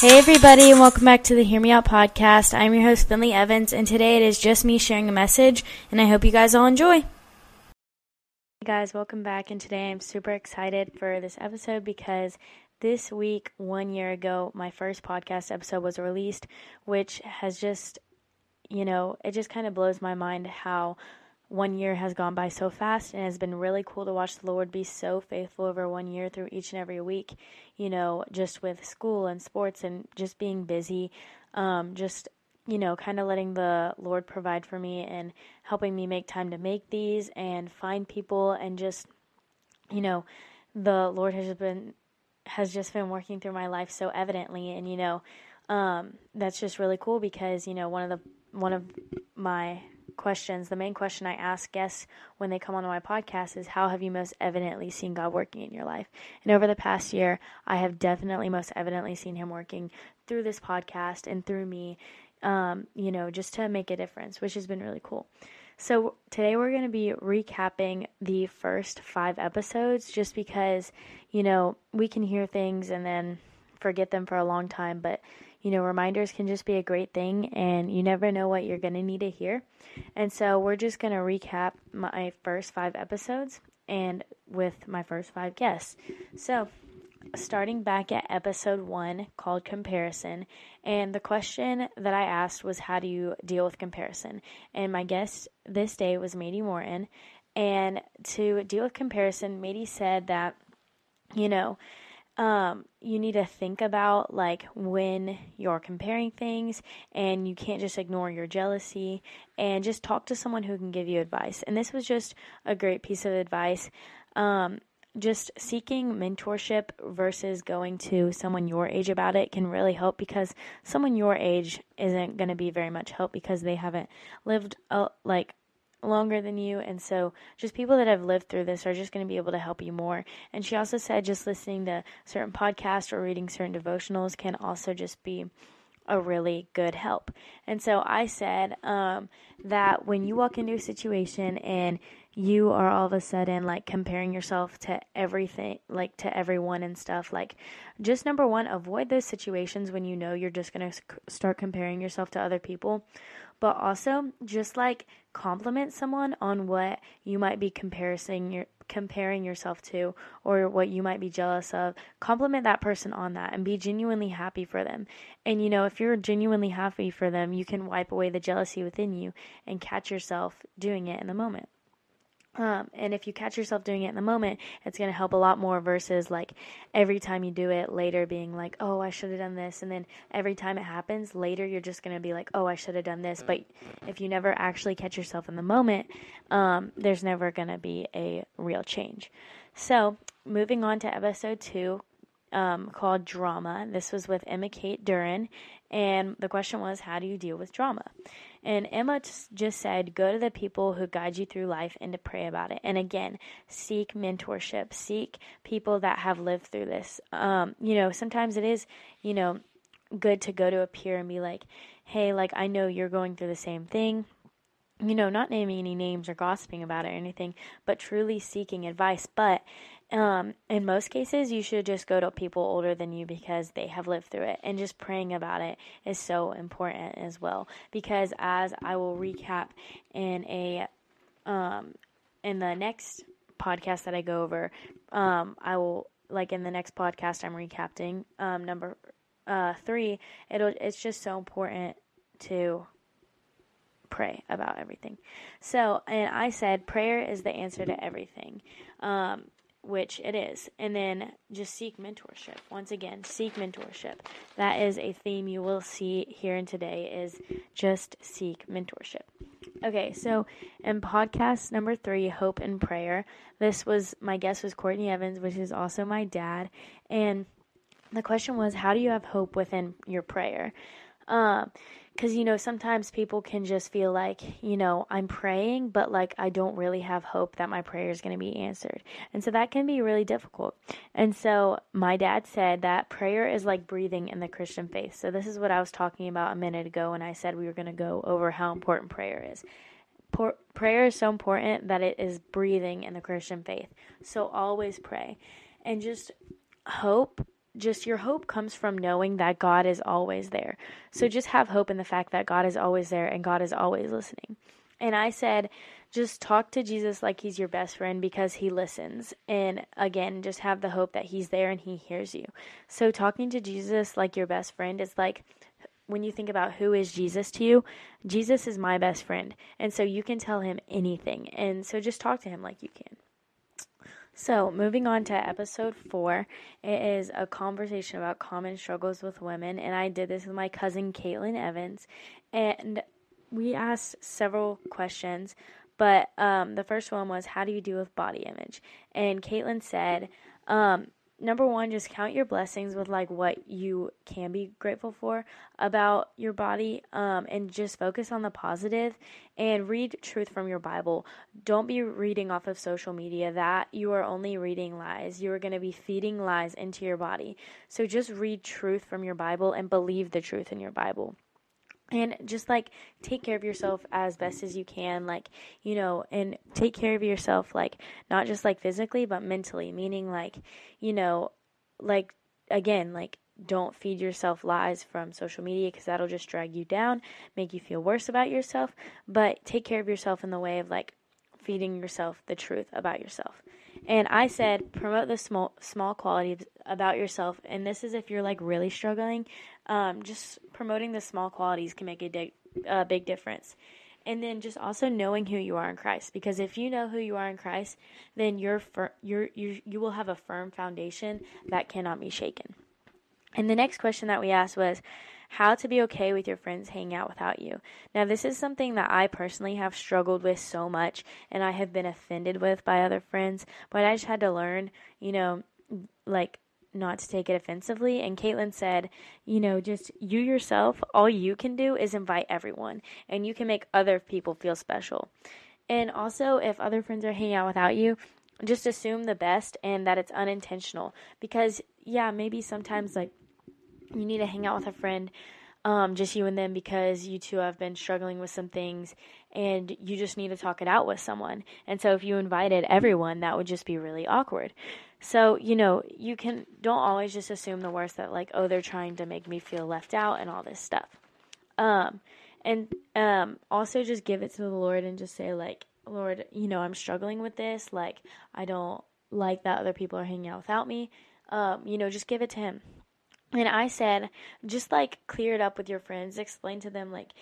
Hey, everybody, and welcome back to the Hear Me Out podcast. I'm your host, Finley Evans, and today it is just me sharing a message, and I hope you guys all enjoy. Hey, guys, welcome back, and today I'm super excited for this episode because this week, one year ago, my first podcast episode was released, which has just, you know, it just kind of blows my mind how one year has gone by so fast and it's been really cool to watch the Lord be so faithful over one year through each and every week, you know, just with school and sports and just being busy, um, just, you know, kind of letting the Lord provide for me and helping me make time to make these and find people and just, you know, the Lord has been has just been working through my life so evidently and you know um, that's just really cool because you know one of the one of my questions, the main question I ask guests when they come onto my podcast is how have you most evidently seen God working in your life? And over the past year, I have definitely most evidently seen Him working through this podcast and through me, um, you know, just to make a difference, which has been really cool. So today we're going to be recapping the first five episodes just because, you know, we can hear things and then forget them for a long time, but you know, reminders can just be a great thing, and you never know what you're going to need to hear. And so, we're just going to recap my first five episodes and with my first five guests. So, starting back at episode one called Comparison, and the question that I asked was, How do you deal with comparison? And my guest this day was Mady Morton. And to deal with comparison, Mady said that, you know, um, you need to think about like when you're comparing things and you can't just ignore your jealousy and just talk to someone who can give you advice. And this was just a great piece of advice. Um, just seeking mentorship versus going to someone your age about it can really help because someone your age isn't going to be very much help because they haven't lived a, like longer than you. And so, just people that have lived through this are just going to be able to help you more. And she also said just listening to certain podcasts or reading certain devotionals can also just be a really good help. And so I said um, that when you walk into a situation and you are all of a sudden like comparing yourself to everything, like to everyone and stuff, like just number one, avoid those situations when you know you're just going to start comparing yourself to other people. But also just like compliment someone on what you might be comparing your comparing yourself to or what you might be jealous of. Compliment that person on that and be genuinely happy for them. And you know if you're genuinely happy for them you can wipe away the jealousy within you and catch yourself doing it in the moment um, and if you catch yourself doing it in the moment, it's going to help a lot more versus like every time you do it later being like, oh, I should have done this. And then every time it happens later, you're just going to be like, oh, I should have done this. But if you never actually catch yourself in the moment, um, there's never going to be a real change. So moving on to episode two, um, called Drama. This was with Emma Kate Duran, and the question was, How do you deal with drama? And Emma just said, Go to the people who guide you through life and to pray about it. And again, seek mentorship, seek people that have lived through this. Um, you know, sometimes it is, you know, good to go to a peer and be like, Hey, like, I know you're going through the same thing you know, not naming any names or gossiping about it or anything, but truly seeking advice. But um, in most cases, you should just go to people older than you because they have lived through it. And just praying about it is so important as well. Because as I will recap in a um, in the next podcast that I go over, um, I will like in the next podcast I'm recapping um, number uh, three. It'll it's just so important to pray about everything. So, and I said prayer is the answer to everything. Um, which it is. And then just seek mentorship. Once again, seek mentorship. That is a theme you will see here and today is just seek mentorship. Okay, so in podcast number three, Hope and Prayer, this was my guest was Courtney Evans, which is also my dad. And the question was, how do you have hope within your prayer? Um, because you know sometimes people can just feel like you know i'm praying but like i don't really have hope that my prayer is going to be answered. And so that can be really difficult. And so my dad said that prayer is like breathing in the christian faith. So this is what i was talking about a minute ago when i said we were going to go over how important prayer is. Prayer is so important that it is breathing in the christian faith. So always pray. And just hope just your hope comes from knowing that God is always there. So just have hope in the fact that God is always there and God is always listening. And I said, just talk to Jesus like he's your best friend because he listens. And again, just have the hope that he's there and he hears you. So talking to Jesus like your best friend is like when you think about who is Jesus to you, Jesus is my best friend. And so you can tell him anything. And so just talk to him like you can. So, moving on to episode four, it is a conversation about common struggles with women. And I did this with my cousin Caitlin Evans. And we asked several questions. But um, the first one was, How do you deal with body image? And Caitlin said, um, number one, just count your blessings with like what you can be grateful for about your body, um, and just focus on the positive and read truth from your Bible. Don't be reading off of social media that you are only reading lies. You are going to be feeding lies into your body. So just read truth from your Bible and believe the truth in your Bible and just like take care of yourself as best as you can like you know and take care of yourself like not just like physically but mentally. Meaning like you know like again like don't feed yourself lies from social media because that'll just drag you down make you feel worse about yourself. But take care of yourself in the way of like feeding yourself the truth about yourself and I said promote the small small qualities about yourself. And this is if you're like really struggling, um, just promoting the small qualities can make a big, uh, big difference. And then just also knowing who you are in Christ, because if you know who you are in Christ, then you're fir- you're you're you will have a firm foundation that cannot be shaken. And the next question that we asked was, how to be okay with your friends hanging out without you. Now, this is something that I personally have struggled with so much and I have been offended with by other friends, but I just had to learn, you know, like not to take it offensively. And Caitlin said, you know, just you yourself, all you can do is invite everyone and you can make other people feel special. And also, if other friends are hanging out without you, just assume the best and that it's unintentional because, yeah, maybe sometimes like you need to hang out with a friend, um, just you and them, because you two have been struggling with some things and you just need to talk it out with someone. And so if you invited everyone, that would just be really awkward. So, you know, you can don't always just assume the worst that like, oh, they're trying to make me feel left out and all this stuff. Um, and um, also just give it to the Lord and just say like, Lord, you know, I'm struggling with this. Like, I don't like that other people are hanging out without me. Um, you know, just give it to Him. And I said, just like clear it up with your friends, explain to them like,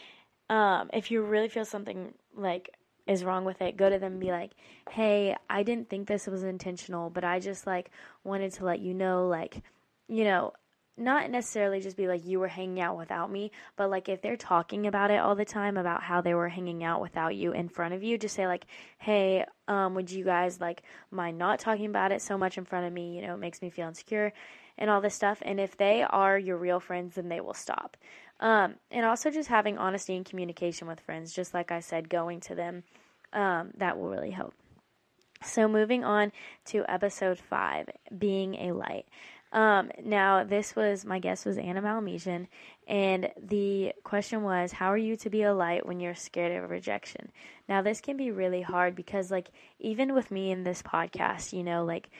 um, if you really feel something like is wrong with it, go to them and be like, hey, I didn't think this was intentional, but I just like wanted to let you know, like, you know, not necessarily just be like you were hanging out without me, but like if they're talking about it all the time about how they were hanging out without you in front of you, just say like, "Hey, um, would you guys like mind not talking about it so much in front of me? You know, it makes me feel insecure." And all this stuff. And if they are your real friends, then they will stop. Um, and also just having honesty and communication with friends, just like I said, going to them, um, that will really help. So moving on to episode five, being a light. Um, now this was my guest was Anna Malmesian, and the question was, how are you to be a light when you're scared of rejection? Now this can be really hard because like even with me in this podcast, you know, like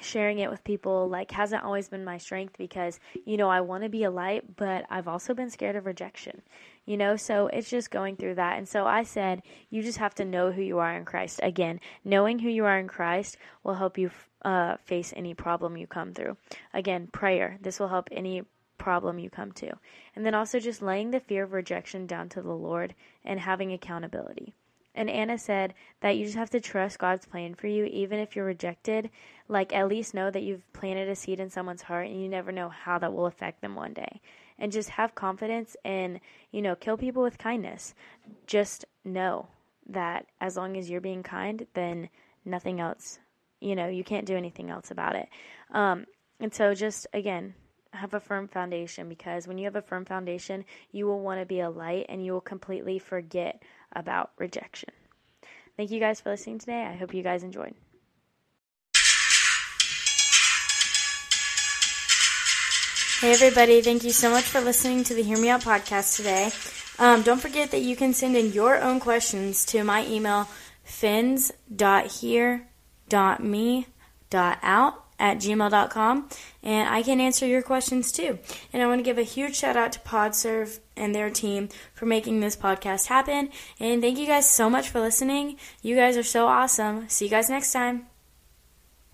sharing it with people like hasn't always been my strength because you know I want to be a light but I've also been scared of rejection you know? So it's just going through that. And so I said you just have to know who you are in Christ. Again knowing who you are in Christ will help you uh, face any problem you come through. Again prayer. This will help any problem you come to. And then also just laying the fear of rejection down to the Lord and having accountability and Anna said that you just have to trust God's plan for you, even if you're rejected. Like, at least know that you've planted a seed in someone's heart and you never know how that will affect them one day. And just have confidence and, you know, kill people with kindness. Just know that as long as you're being kind, then nothing else, you know, you can't do anything else about it. Um, and so, just again, have a firm foundation because when you have a firm foundation, you will want to be a light and you will completely forget about rejection. Thank you guys for listening today. I hope you guys enjoyed. Hey, everybody. Thank you so much for listening to the Hear Me Out podcast today. Um, don't forget that you can send in your own questions to my email, fins.here.me.out at gmail.com and I can answer your questions too. And I want to give a huge shout out to PodServe and their team for making this podcast happen. And thank you guys so much for listening. You guys are so awesome. See you guys next time.